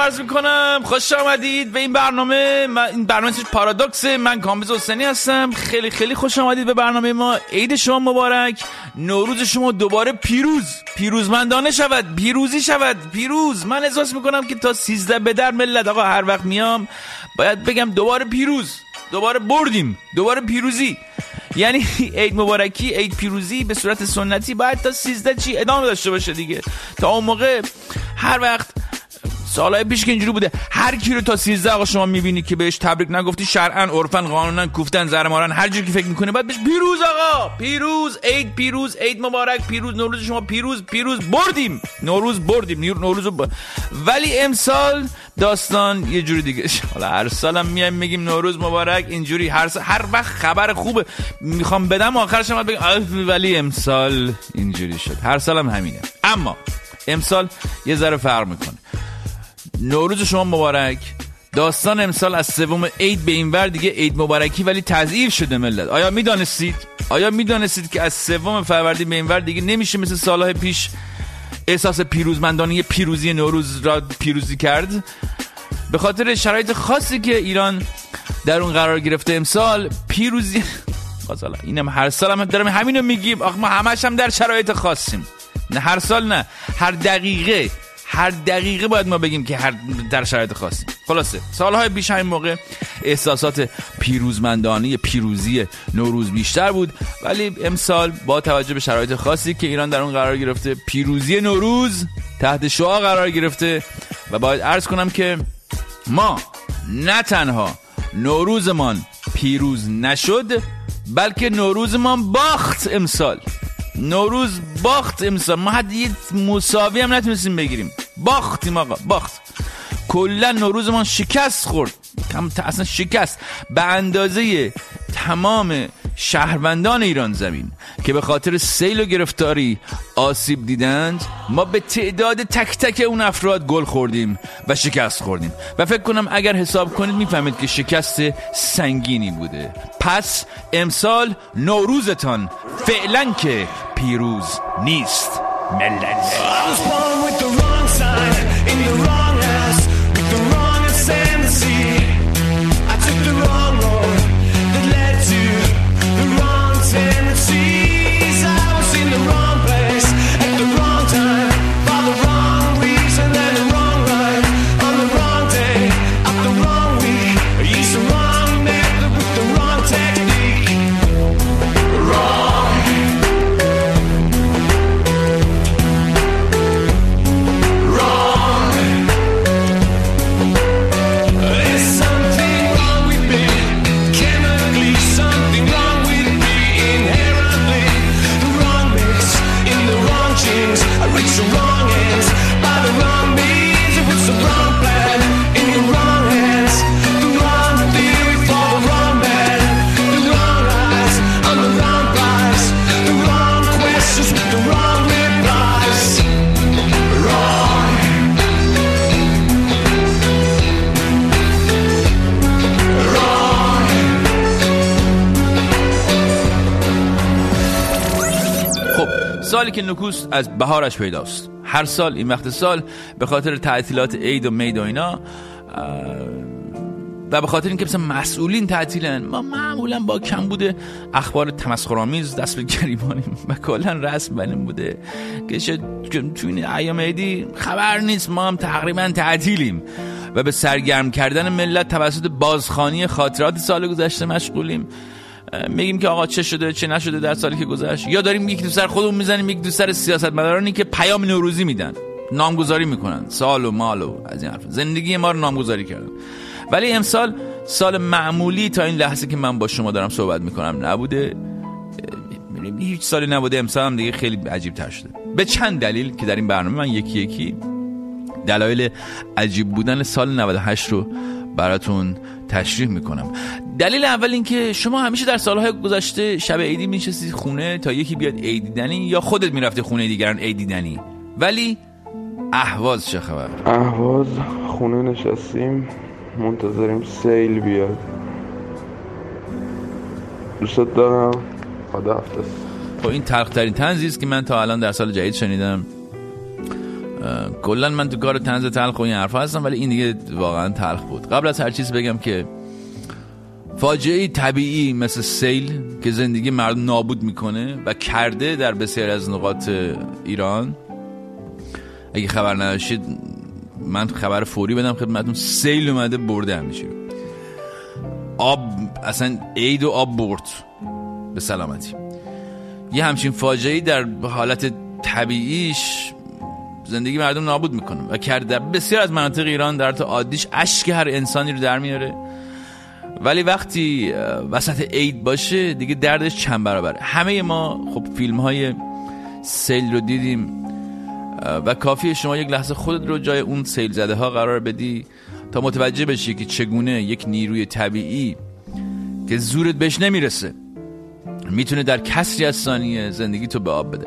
عرض می‌کنم. خوش آمدید به این برنامه. من این برنامه پارادوکسه من کامبیز حسینی هستم. خیلی خیلی خوش آمدید به برنامه ما. عید شما مبارک. نوروز شما دوباره پیروز. پیروزمندانه شود. پیروزی شود. پیروز. من احساس می‌کنم که تا سیزده به در ملت آقا هر وقت میام باید بگم دوباره پیروز. دوباره بردیم. دوباره پیروزی. یعنی عید مبارکی عید پیروزی به صورت سنتی باید تا سیزده چی ادامه داشته باشه دیگه. تا اون موقع هر وقت سالهای پیش که اینجوری بوده. هر کی رو تا 13 آقا شما می‌بینی که بهش تبریک نگفتی شرعا عرفا قانونا کوفتن زر مارن هر جوری که فکر می‌کنه بعد بهش پیروز آقا. پیروز عید پیروز عید مبارک پیروز نوروز شما پیروز پیروز بردیم. نوروز بردیم. نوروز ب... ولی امسال داستان یه جوری دیگه حالا هر سالم میایم میگیم نوروز مبارک اینجوری هر سال هر وقت خبر خوبه می‌خوام بدم آخرش هم بگم ولی امسال اینجوری شد. هر سالم همینه. اما امسال یه ذره فرق می‌کنه. نوروز شما مبارک. داستان امسال از سوم عید به این ور دیگه عید مبارکی ولی تضعیف شده ملت. آیا می‌دانستید؟ آیا می‌دانستید که از سوم فروردین به این ور دیگه نمیشه مثل سالهای پیش احساس پیروزمندانه پیروزی نوروز را پیروزی کرد؟ به خاطر شرایط خاصی که ایران در اون قرار گرفته امسال پیروزی حالا اینم هر سال هم دارم همینو میگیم. آخ ما همش هم در شرایط خاصیم. نه هر سال نه. هر دقیقه هر دقیقه باید ما بگیم که هر در شرایط خاصی خلاصه. سالهای بیش همین موقع احساسات پیروزمندانه پیروزی نوروز بیشتر بود. ولی امسال با توجه به شرایط خاصی که ایران در اون قرار گرفته پیروزی نوروز تحت شعا قرار گرفته و باید عرض کنم که ما نه تنها نوروزمان پیروز نشد بلکه نوروزمان باخت امسال. نوروز باخت امسال. ما حتی یه مساوی هم نتونستیم بگیریم. باختیم آقا باخت. کلا نوروزمان شکست خورد. اصلا شکست. به اندازه تمام شهروندان ایران زمین که به خاطر سیل و گرفتاری آسیب دیدند ما به تعداد تک تک اون افراد گل خوردیم و شکست خوردیم. و فکر کنم اگر حساب کنید می‌فهمید که شکست سنگینی بوده. پس امسال نوروزتان فعلا که پیروز نیست. ملت. سالی که نکوس از بهارش پیداست. هر سال این وقت سال به خاطر تعطیلات عید و مید و اینا و به خاطر اینکه مثلا مسئولین تعطیلن ما معمولا با کم بوده اخبار تمسخرآمیز دست به گریبانیم و کلا رسم بنیم بوده. که تو این ایام عیدی خبر نیست ما هم تقریبا تعطیلیم. و به سرگرم کردن ملت توسط بازخانی خاطرات سال گذشته مشغولیم. میگیم که آقا چه شده چه نشده در سالی که گذشت. یا داریم یک دوستر خودمون می‌زنیم یک دوستر سیاست مدارانی که پیام نوروزی میدن نامگذاری می‌کنن. سال و مال و از این حرف. زندگی ما رو نامگذاری کردن. ولی امسال سال معمولی تا این لحظه که من با شما دارم صحبت می‌کنم نبوده. هیچ سالی نبوده. امسال هم دیگه خیلی عجیب تر شده. به چند دلیل که در این برنامه من یکی یکی دلایل عجیب بودن سال 98 رو براتون تشریح می‌کنم. دلیل اول این که شما همیشه در سالهای گذشته شب عیدی میشستی خونه تا یکی بیاد عید دیدنی یا خودت می‌رفتی خونه دیگران عید دیدنی. ولی اهواز چه خبر؟ اهواز خونه نشستیم منتظریم سیل بیاد. دوست دارم خدا خب این تلخترین تنزی است که من تا الان در سال جدید شنیدم. کلا من تو کار تنز تلخ و این حرفا هستم ولی این دیگه واقعا تلخ بود. قبل از هر چیز بگم که فاجعه طبیعی مثل سیل که زندگی مردم نابود می‌کنه و کرده در بسیاری از نقاط ایران. اگه خبر نداشتید من خبر فوری بدم خدمتون سیل اومده برده همیشه. آب اصلا عید و آب برد به سلامتی. یه همچین فاجعه در حالت طبیعیش زندگی مردم نابود می‌کنه و کرده بسیار از مناطق ایران در حالت عادیش اشک هر انسانی رو در میاره. ولی وقتی وسط عید باشه دیگه دردش چند برابره. همه ما خب فیلم های سیل رو دیدیم و کافی شما یک لحظه خودت رو جای اون سیل زده ها قرار بدی تا متوجه بشی که چگونه یک نیروی طبیعی که زورت بهش نمی‌رسه می‌تونه در کسری از ثانیه زندگی تو به آب بده.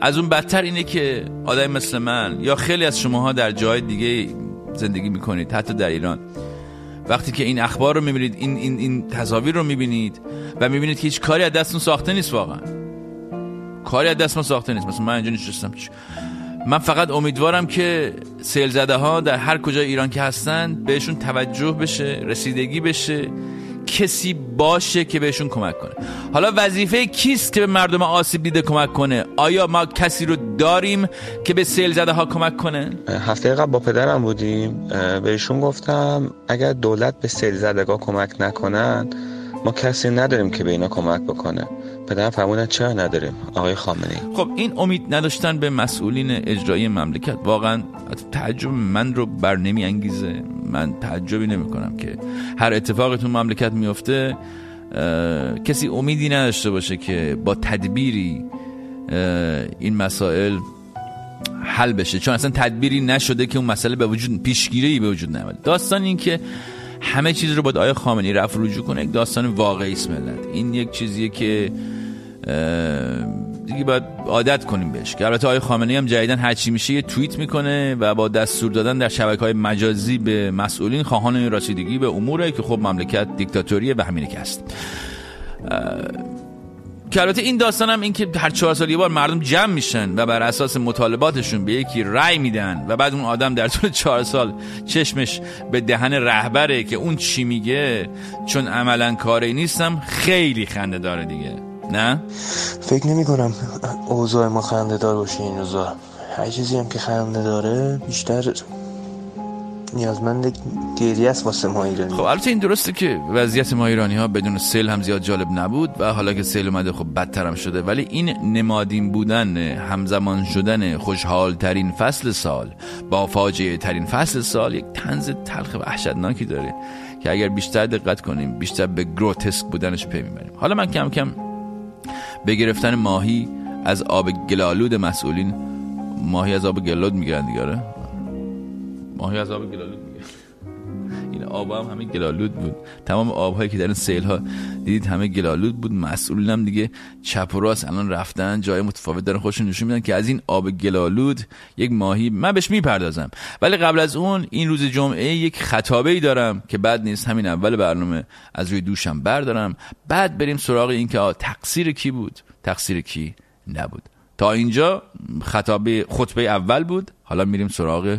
از اون بدتر اینه که آدم مثل من یا خیلی از شماها در جای دیگه زندگی می‌کنید حتی در ایران. وقتی که این اخبار رو می‌بینید این, این, این تصاویر رو می‌بینید و می‌بینید که هیچ کاری از دستون ساخته نیست واقعا. کاری از دست ما ساخته نیست. مثلا من اینجا نشستم. من فقط امیدوارم که سیل زده ها در هر کجا ایران که هستن بهشون توجه بشه رسیدگی بشه. کسی باشه که بهشون کمک کنه. حالا وظیفه کیست که به مردم آسیب دیده کمک کنه؟ آیا ما کسی رو داریم که به سیل زده ها کمک کنه؟ هفته قبل با پدرم بودیم بهشون گفتم اگر دولت به سیل زدگاه کمک نکنن ما کسی نداریم که به اینا کمک بکنه. پدرم فرمودن چرا نداریم؟ آقای خامنه‌ای. خب این امید نداشتن به مسئولین اجرایی مملکت. واقعا تعجب من رو بر نمی انگیزه من تعجبی نمی کنم که هر اتفاقی تو مملکت میفته کسی امیدی نداشته باشه که با تدبیری این مسائل حل بشه. چون اصلا تدبیری نشده که اون مسئله به وجود پیشگیری به وجود نیامده. داستان این که همه چیز رو باید آیا خامنی رفت رجوع کنه یک داستان واقعی است ملت. این یک چیزیه که دیگه باید عادت کنیم بهش. که البته آقای خامنه‌ای هم جدیدن هرچی میشه یه توییت می‌کنه و با دستور دادن در شبکه های مجازی به مسئولین خواهان رسیدگی به اموره که خب مملکت دیکتاتوریه و همینه که هست که البته این داستان هم این که هر چهار سال یه بار مردم جمع میشن و بر اساس مطالباتشون به یکی رأی میدن و بعد اون آدم در طول چهار سال چشمش به دهن رهبره که اون چی میگه چون عملا کاری نیستم خیلی خنده داره دیگه. نه؟ فکر نمی کنم اوضاع ما خنده دار باشه این روزا. هر چیزی هم که خنده داره بیشتر نیازمند گریه است واسه ما ایرانی. خب البته این درسته که وضعیت ما ایرانی ها بدون سیل هم زیاد جالب نبود و حالا که سیل اومده خب بدتر هم شده. ولی این نمادین بودن همزمان شدن خوشحال ترین فصل سال با فاجعه ترین فصل سال یک تنز تلخ وحشتناکی داره که اگر بیشتر دقت کنیم بیشتر به گروتسک بودنش پی می‌بریم. حالا من کم کم به گرفتن ماهی از آب گلالود مسئولین ماهی از آب گلالود می‌گیرن دیگه آره؟ ماهی از آب گلالود آب هم همه گلالود بود. تمام آبهایی که در این سیل ها دیدید همه گلالود بود. مسئولین هم دیگه چپ و راست الان رفتن جای متفاوت دارن خودشون نشون میدن که از این آب گلالود یک ماهی من بهش می‌پردازم. ولی قبل از اون این روز جمعه یک خطابه ای دارم که بعد نیست همین اول برنامه از روی دوشم بردارم. بعد بریم سراغ این که تقصیر کی بود؟ تقصیر کی نبود؟ تا اینجا خطابه خطبه اول بود. حالا میریم سراغ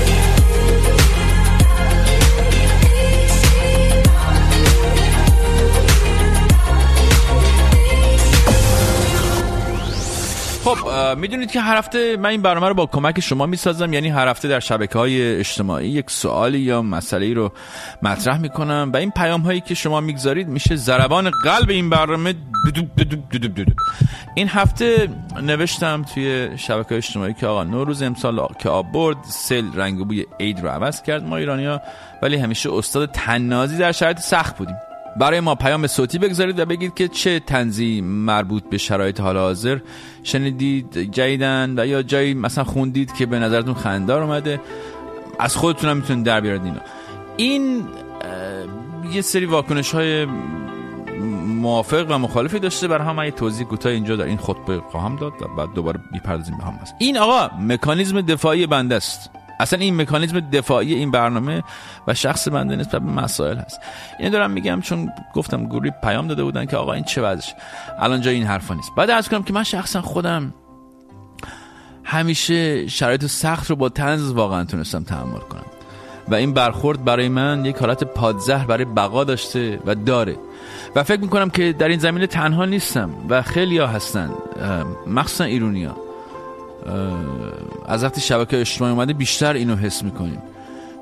می‌دونید که هر هفته من این برنامه رو با کمک شما می‌سازم یعنی هر هفته در شبکه های اجتماعی یک سوالی یا مسئله رو مطرح می‌کنم و این پیام هایی که شما می‌گذارید میشه زربان قلب این برنامه این هفته نوشتم توی شبکه اجتماعی که آقا نوروز امسال که آب برد سل رنگ بوی عید رو عوض کرد ما ایرانیا ولی همیشه استاد تنازی در شرایط سخت بودیم. برای ما پیام صوتی بگذارید و بگید که چه تنظیم مربوط به شرایط حال حاضر شنیدید جیدن و یا جایی مثلا خوندید که به نظرتون خندار اومده. از خودتون هم می‌تونید در بیارید اینا این یه سری واکنش های موافق و مخالفی داشته. برای هم یه توضیح کوتاه اینجا در این خطبه خواهم داد و بعد دوباره می‌پردازیم به هم. هست این آقا مکانیزم دفاعی بنده است. اصلا این مکانیزم دفاعی این برنامه و شخص بنده نسبت به مسائل هست. این دارم میگم چون گفتم گروهی پیام داده بودن که آقا این چه وضعش. الان جای این حرفا نیست. بعد از کنم که من شخصا خودم همیشه شرایط سخت رو با تنز واقعا تونستم تحمل کنم. و این برخورد برای من یک حالت پادزهر برای بقا داشته و داره. و فکر می‌کنم که در این زمینه تنها نیستم و خیلی ها هستن مخصوصا ایرونیا از وقتی شبکه اجتماعی اومده بیشتر اینو حس می‌کنیم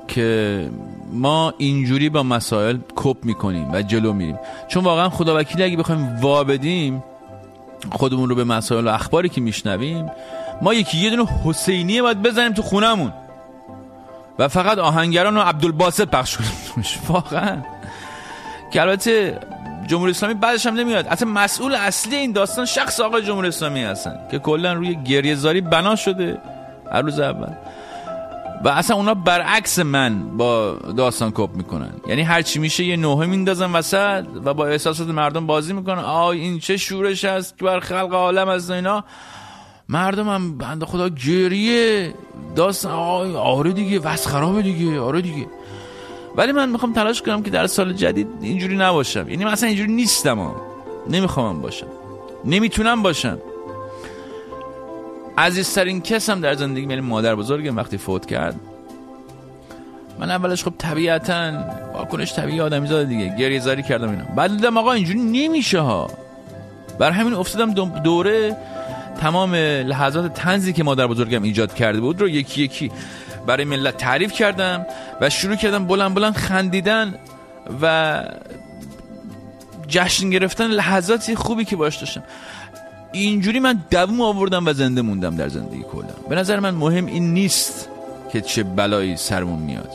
که ما اینجوری با مسائل کپ می‌کنیم و جلو میریم. چون واقعا خدا وکیلی اگه بخوایم وا بدیم خودمون رو به مسائل و اخباری که میشنویم ما یکی یه دونه حسینیه باید بزنیم تو خونمون. و فقط آهنگران و عبدالباسط پخش کنیم. واقعا. که البته جمهوری اسلامی بعدش هم نمیاد. اصلا مسئول اصلی این داستان شخص آقای جمهوری اسلامی هستن که کلا روی گریه زاری بنا شده هر روز اول. و اصلا اونا برعکس من با داستان کپ می‌کنن. یعنی هر چی میشه یه نوه میندازن وسط و با احساسات مردم بازی می‌کنن. آی این چه شورش است که بر خلق عالم از اینا. مردم هم بنده خدا گریه. داستان آی آره دیگه وس خرابه دیگه آره دیگه. ولی من می‌خوام تلاش کنم که در سال جدید اینجوری نباشم. یعنی مثلا اینجوری نیستم ها. نمی‌خوام باشم. نمی‌تونم باشم. عزیزترین کسم در زندگی یعنی مادر بزرگم وقتی فوت کرد. من اولش خب طبیعتا واکنش طبیعی آدمی زاده دیگه. گریه زاری کردم اینا. بعد دیدم آقا اینجوری نمیشه ها. بر همین افتادم دوره تمام لحظات تنزی که مادر بزرگم ایجاد کرده بود رو یکی یکی برای ملت تعریف کردم و شروع کردم بلند بلند خندیدن و جشن گرفتن لحظاتی خوبی که باش داشتم. اینجوری من دوم آوردم و زنده موندم در زندگی کلا. به نظر من مهم این نیست که چه بلایی سرمون میاد.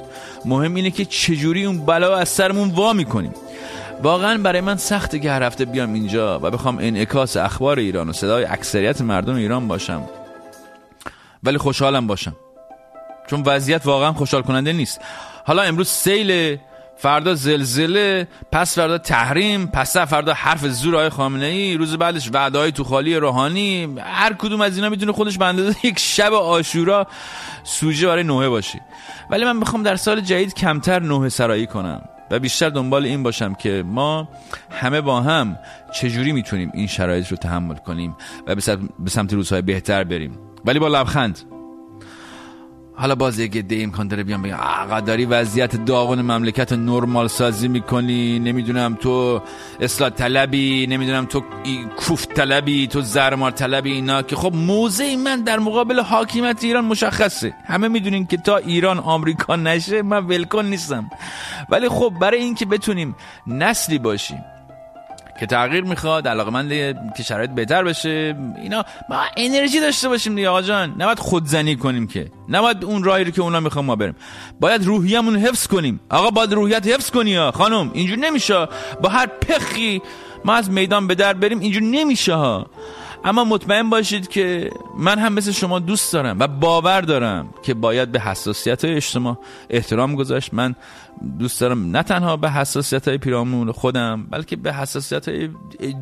مهم اینه که چجوری اون بلا از سرمون وا می‌کنیم. واقعا برای من سخته که هر هفته بیام اینجا و بخوام انعکاس اخبار ایران و صدای اکثریت مردم ایران باشم. ولی خوشحالم باشم. چون وضعیت واقعا خوشحال کننده نیست. حالا امروز سیل فردا زلزله پس فردا تحریم پس فردا حرف زور آقای خامنه ای روز بعدش وعده های تو خالی روحانی هر کدوم از اینا می‌تونه خودش به یک شب آشورا سوژه برای نوحه باشی ولی من می‌خوام در سال جدید کمتر نوحه سرایی کنم و بیشتر دنبال این باشم که ما همه با هم چجوری می‌تونیم این شرایط رو تحمل کنیم و به سمت روزهای بهتر بریم. ولی با لبخند حالا باز یه گده امکان داره بیان بگم. آقا داری وضعیت داغون مملکت نرمال سازی می‌کنی؟ نمی‌دونم تو اصلاح طلبی نمی‌دونم تو کوف طلبی تو زرمار طلبی اینا که خب موضع من در مقابل حاکمیت ایران مشخصه. همه می‌دونین که تا ایران آمریکا نشه من ولکن نیستم. ولی خب برای اینکه بتونیم نسلی باشیم که تغییر می‌خواد علاقه من که شرایط بهتر بشه اینا ما انرژی داشته باشیم دیگه آقا جان. نباید خودزنی کنیم که. نباید اون راهی رو که اونا می‌خوام ما بریم. باید روحیمون حفظ کنیم. آقا باید روحیت حفظ کنی خانم اینجور نمیشه. با هر پخی ما از میدان به در بریم اینجور نمیشه ها. اما مطمئن باشید که من هم مثل شما دوست دارم و باور دارم که باید به حساسیت های اجتماع احترام گذاشت. من دوست دارم نه تنها به حساسیت های پیرامون خودم بلکه به حساسیت های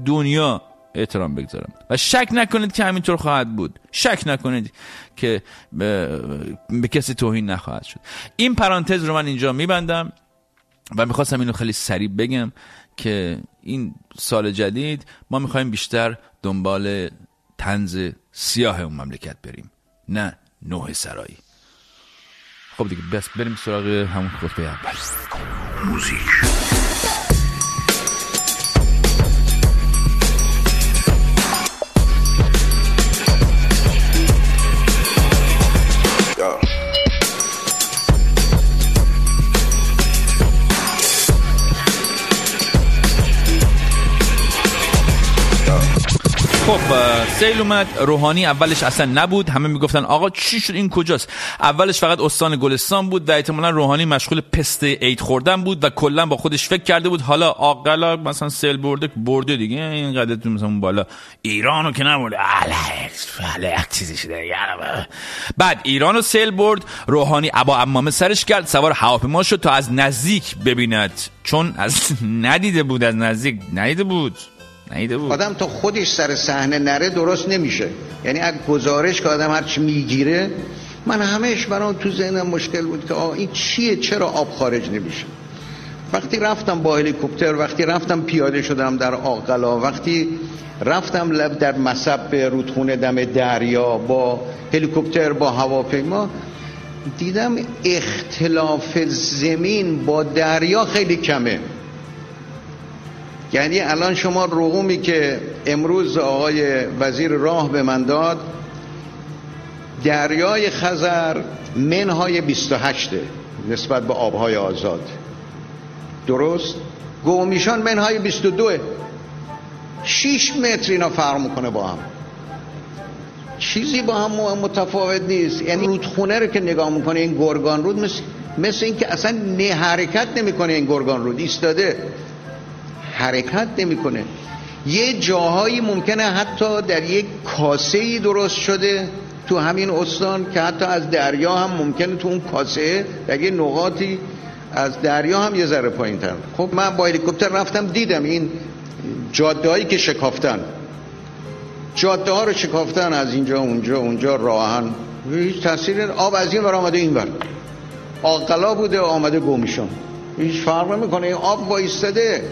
دنیا احترام بگذارم. و شک نکنید که همینطور خواهد بود. شک نکنید که به, به کسی توهین نخواهد شد. این پرانتز رو من اینجا میبندم و می‌خواستم اینو خیلی سریع بگم که این سال جدید ما می‌خوایم بیشتر دنبال تنز سیاه اون مملکت بریم. نه نوه سرایی. خب دیگه بس بریم سراغ همون خطبه اول. موزیک. خب سیل اومد روحانی اولش اصلا نبود. همه می‌گفتن آقا چی شد؟ این کجاست؟ اولش فقط استان گلستان بود و احتمالا روحانی مشغول پست عید خوردن بود و کلا با خودش فکر کرده بود حالا آقلا مثلا سیل برده برده دیگه. این قدرت مثلا بالا. ایرانو که نبرده. بعد ایرانو سیل برد. روحانی ابا امامه سرش کرد. سوار هواپیما شد تا از نزدیک ببیند. چون از ندیده بود از نزدیک ندیده بود. بود. آدم تا خودش سر صحنه نره درست نمیشه. یعنی اگه گزارش که آدم هرچی می‌گیره من همش برام تو ذهنم مشکل بود که آه این چیه؟ چرا آب خارج نمیشه؟ وقتی رفتم با هلیکوپتر وقتی رفتم پیاده شدم در آقلا وقتی رفتم لب در مصب رودخونه دم دریا با هلیکوپتر با هواپیما دیدم اختلاف زمین با دریا خیلی کمه. یعنی الان شما رقومی که امروز آقای وزیر راه به من داد دریای خزر منهای 28 نسبت به آبهای آزاد. درست؟ گومیشان منهای 22 6 متر اینا فرق می‌کنه با هم. چیزی با هم متفاوت نیست. یعنی رودخونه رو که نگاه می‌کنه این گرگان رود مثل, مثل این که اصلا نه حرکت نمی‌کنه این گرگان رود. ایستاده. حرکت نمی‌کنه. یه جاهایی ممکنه حتی در یک کاسه ای درست شده تو همین استان که حتی از دریا هم ممکنه تو اون کاسه در یه نقاطی از دریا هم یه ذره پایین تر خب من با هلیکوپتر رفتم دیدم این جاده هایی که شکافتن. جاده ها رو شکافتن از اینجا اونجا اونجا راهن. هیچ تاثیر آب از این ور آمده این ور. آقلا بوده آمده گومیشون هیچ فرق نمی‌کنه. این آب وایستاده.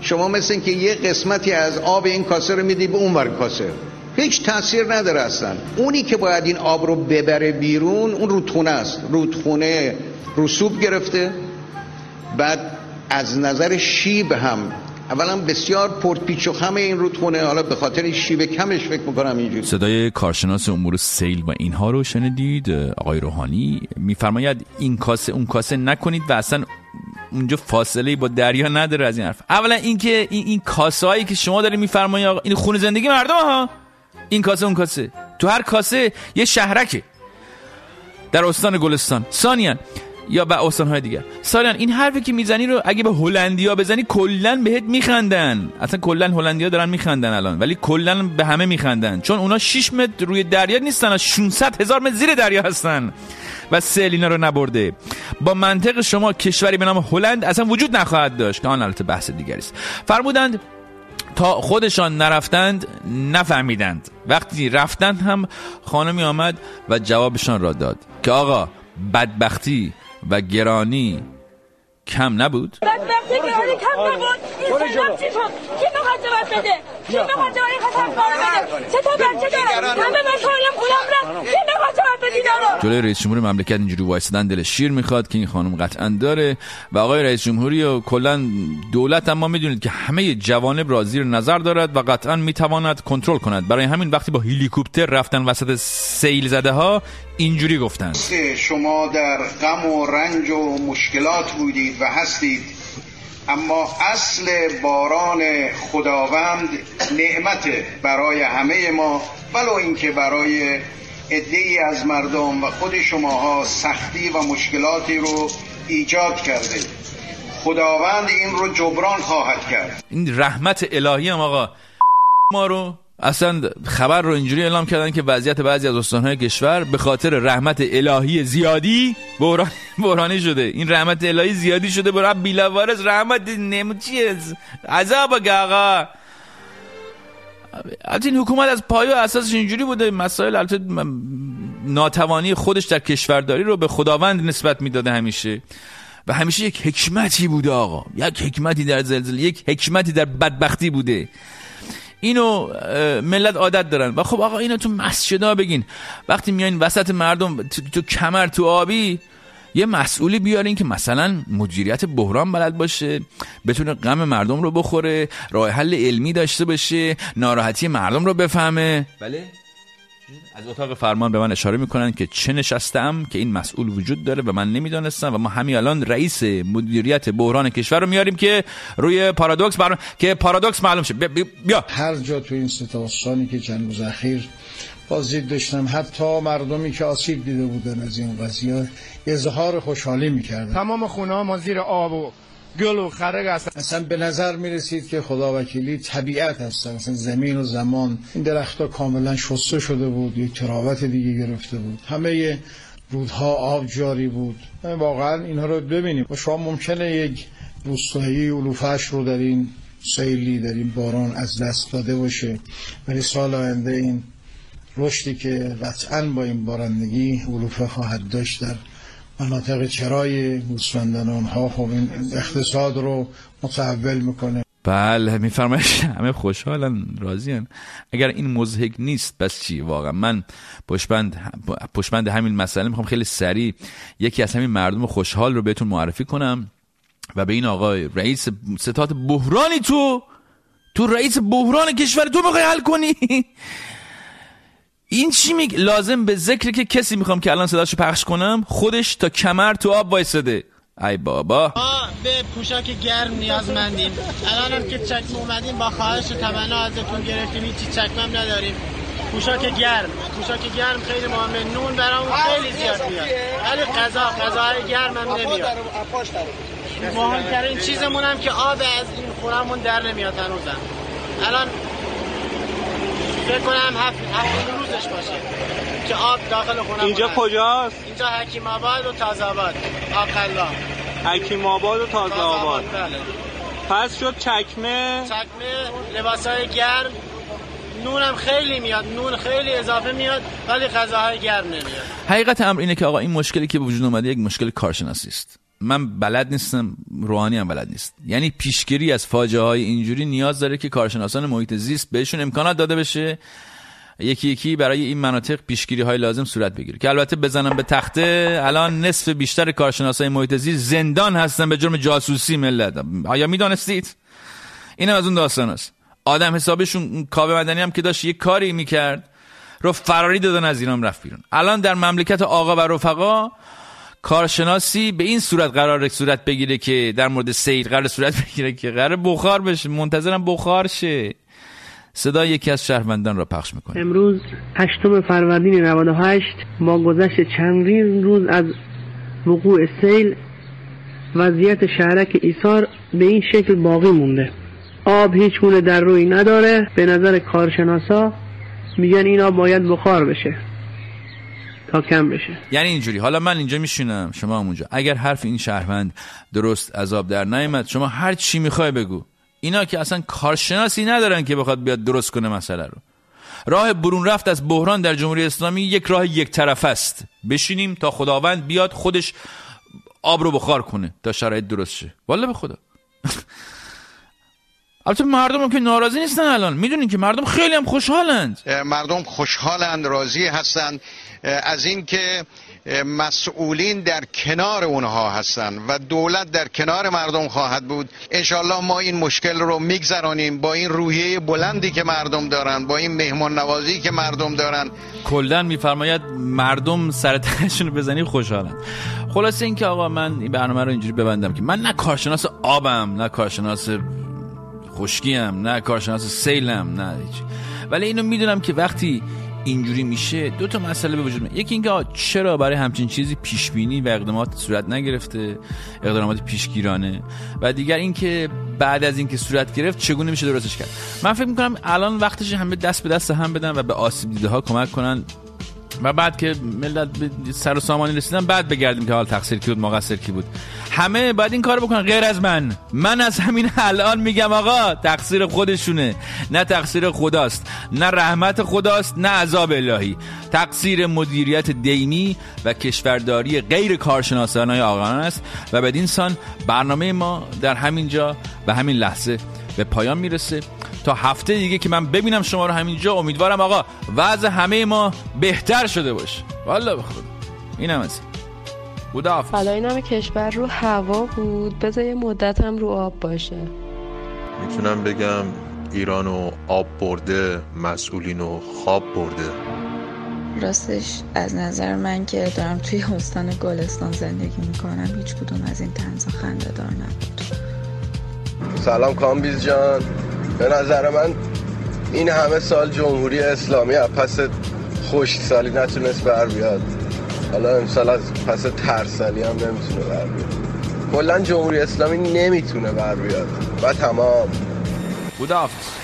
شما مثل اینکه یه قسمتی از آب این کاسه رو میدی به اون ور کاسه. هیچ تاثیر نداره اصلا. اونی که باید این آب رو ببره بیرون اون رودخونه است. رودخونه رسوب گرفته. بعد از نظر شیب هم اولا بسیار پرپیچ و خم این رودخونه. حالا به خاطر شیب کمش فکر می‌کنم اینجوری. صدای کارشناس امور سیل و اینها رو شنیدید؟ آقای روحانی میفرماید این کاسه اون کاسه نکنید و اصلا اونجا فاصله با دریا نداره از این حرف. اولا اینکه این این کاسه هایی که شما دارید میفرمایید آقا این خونه زندگی مردم ها. این کاسه اون کاسه. تو هر کاسه یه شهرکه. در استان گلستان. ثانیا یا به های دیگر. سالان این حرفی که می‌زنی رو اگه به هلندیا بزنی کلا بهت میخندن. اصلا کلا هلندیا دارن میخندن الان ولی کلا به همه میخندن. چون اونا 6 متر روی دریا نیستن 600 هزار متر زیر دریا هستن. و سیل اینا رو نبرده. با منطق شما کشوری به نام هلند اصلا وجود نخواهد داشت که آن البته بحث دیگری است. فرمودند تا خودشان نرفتند نفهمیدند. وقتی رفتند هم خانمی آمد و جوابشان را داد که آقا بدبختی و گرانی کم نبود. بدبختی گرانی کم نبود. این سلام چی شد کی می‌خواد جواب بده؟ کی می‌خواد جواب خطر بده؟ چه تا بچه داره همه مکانیم پولم رفت کی می‌خواد جواب بده جلوی رئیس جمهور مملکت اینجوری وایسادن دل شیر می‌خواد که این خانم قطعا داره. و آقای رئیس جمهوری و کلا دولت اما می‌دونید که همه جوانب را زیر نظر دارد و قطعا می‌تواند کنترل کند. برای همین وقتی با هلیکوپتر رفتن وسط سیل زده ها اینجوری گفتن شما در غم و رنج و مشکلات بودید و هستید اما اصل باران خداوند نعمت برای همه ما ولو اینکه برای ای از مردم و خود شماها سختی و مشکلاتی رو ایجاد کرده. خداوند این رو جبران خواهد کرد. این رحمت الهی هم آقا ما رو اصلا خبر رو اینجوری اعلام کردن که وضعیت بعضی از استانهای کشور به خاطر رحمت الهی زیادی بحران بحرانی شده. این رحمت الهی زیادی شده. برای بیلوارز رحمت نم چیه عذاب آقا. از این حکومت از پایه اساسش اینجوری بوده. مسائل البته ناتوانی خودش در کشورداری رو به خداوند نسبت می‌داده همیشه. و همیشه یک حکمتی بوده آقا. یک حکمتی در زلزله یک حکمتی در بدبختی بوده. اینو ملت عادت دارن. و خب آقا اینو تو مسجدا بگین. وقتی میایین وسط مردم تو, تو کمر تو آبی یه مسئولی بیارین که مثلا مدیریت بحران بلد باشه بتونه غم مردم رو بخوره راه حل علمی داشته باشه ناراحتی مردم رو بفهمه. بله؟ از اتاق فرمان به من اشاره می‌کنن که چه نشستم که این مسئول وجود داره و من نمی‌دانستم و ما همین الان رئیس مدیریت بحران کشور رو میاریم که روی پارادوکس بر... که پارادوکس معلوم شه. بیا. هر جا تو این ستاستانی که چند روز اخیر بازدید داشتم حتی مردمی که آسیب دیده بودن از این قضیه اظهار خوشحالی می‌کردن. تمام خونه ما زیر آب و گل و خرگ هستن. اصلا به نظر می رسید که خدا وکیلی طبیعت هستن. اصلا زمین و زمان این درختها کاملا شسته شده بود یک تراوت دیگه گرفته بود. همه رودها آب جاری بود. واقعا اینها رو ببینیم. و شما ممکنه یک روستایی علوفش رو در این سیلی در این باران از دست داده باشه. ولی سال آینده این رشدی که قطعا با این بارندگی علوفه خواهد داشت در مناطق چرای گوسفندان اونها خب این اقتصاد رو متحول می‌کنه. بله میفرمایش همه خوشحالن راضیان اگر این مزهک نیست بس چی؟ واقعا من پشبند پشبند همین مسئله می‌خوام خیلی سریع یکی از همین مردم خوشحال رو بهتون معرفی کنم و به این آقای رئیس ستات بحرانی تو تو رئیس بحران کشور تو می‌خوای حل کنی؟ این چی میگ لازم به ذکر که کسی می‌خوام که الان صداشو پخش کنم خودش تا کمر تو آب وایساده. ای بابا. ما به پوشاک گرم نیازمندیم الان هم که چکمه اومدیم با خواهش تمنا ازتون گرفتیم. هیچی چکمم نداریم. پوشاک گرم. پوشاک گرم خیلی مهمه. نون برامون خیلی زیاد میاد. ولی غذا غذاهای گرم هم نمیاد. مهمترین چیزمون هم که آب از این خورمون در نمیاد هنوزم. الان فکر کنم هفت هفت روزش باشه که آب داخل خونه اینجا کجاست؟ اینجا حکیم آباد و تازه آباد. آقلا حکیم آباد و تازه آباد بله. پس شد چکمه؟ چکمه لباس های گرم. نونم خیلی میاد نون خیلی اضافه میاد ولی غذاهای گرم نمیاد. حقیقت امر اینه که آقا این مشکلی که به وجود اومده یک مشکل کارشناسی است. من بلد نیستم روحانی هم بلد نیست. یعنی پیشگیری از فاجعه های اینجوری نیاز داره که کارشناسان محیط زیست بهشون امکانات داده بشه. یکی یکی برای این مناطق پیشگیری های لازم صورت بگیره. که البته بزنم به تخته الان نصف بیشتر کارشناسای محیط زیست زندان هستن به جرم جاسوسی ملت. آیا می‌دانستید؟ این از اون داستان است. آدم حسابشون کاوه مدنی هم که داشت یه کاری می‌کرد رو فراری دادن از ایران رفت بیرون. الان در مملکت آقا و رفقا کارشناسی به این صورت قرار صورت بگیره که در مورد سیل قرار صورت بگیره که قرار بخار بشه. منتظرم بخار شه. صدا یکی از شهروندان را پخش می‌کنه. امروز هشتم فروردین 98 با گذشت چندین روز از وقوع سیل وضعیت شهرک ایثار به این شکل باقی مونده. آب هیچ گونه در روی نداره. به نظر کارشناسا میگن اینا باید بخار بشه. کم بشه. یعنی اینجوری. حالا من اینجا میشینم. شما هم اونجا. اگر حرف این شهروند درست عذاب در نیامد شما هر چی می‌خوای بگو. اینا که اصلا کارشناسی ندارن که بخواد بیاد درست کنه مسئله رو. راه برون رفت از بحران در جمهوری اسلامی یک راه یک طرف است. بشینیم تا خداوند بیاد خودش آب رو بخار کنه تا شرایط درست شه. والا به خدا. البته مردم هم که ناراضی نیستن الان. می‌دونین که مردم خیلی هم خوشحالند. مردم خوشحالند راضی هستند. از اینکه مسئولین در کنار اونها هستند و دولت در کنار مردم خواهد بود. انشالله ما این مشکل رو میگذرانیم با این روحیه بلندی که مردم دارن با این مهمان نوازی که مردم دارن. کلن میفرماید مردم سرتشون رو بزنی خوشحالن خلاصه اینکه آقا من این برنامه رو اینجوری ببندم که من نه کارشناس آبم نه کارشناس خشکیم نه کارشناس سیلم نه هیچ ولی اینو می‌دونم که وقتی اینجوری میشه دو تا مسئله به وجود میاد. یکی اینکه چرا برای همچین چیزی پیش بینی و اقدامات صورت نگرفته اقدامات پیشگیرانه؟ و دیگر اینکه بعد از اینکه صورت گرفت چگونه میشه درستش کرد؟ من فکر می‌کنم الان وقتش همه دست به دست هم بدن و به آسیب دیده ها کمک کنن. و بعد که ملت سر و سامانی رسیدن بعد بگردیم که حال تقصیر کی بود مقصر کی بود. همه باید این کار بکنن غیر از من. من از همین الان میگم آقا تقصیر خودشونه. نه تقصیر خداست نه رحمت خداست نه عذاب الهی. تقصیر مدیریت دیمی و کشورداری غیر کارشناسان های آقایان است. و بدین سان برنامه ما در همین جا و همین لحظه به پایان می‌رسه. تا هفته دیگه که من ببینم شما رو همینجا امیدوارم آقا وضع همه ما بهتر شده باشه. والا بخود اینم از بودا حالا این همه کشور رو هوا بود. بذار یه مدت هم رو آب باشه. می‌تونم بگم ایران و آب برده مسئولین و خواب برده. راستش از نظر من که دارم توی حستان گلستان زندگی می‌کنم هیچ کدوم از این تنزا خنده دار نبود. سلام کامبیز جان. به نظر من این همه سال جمهوری اسلامی از پس خوش سالی نتونست بر بیاد. حالا امسال از پس ترسالی هم نمی‌تونه بر بیاد. کلا جمهوری اسلامی نمی‌تونه بر بیاد. و تمام. خداحافظ.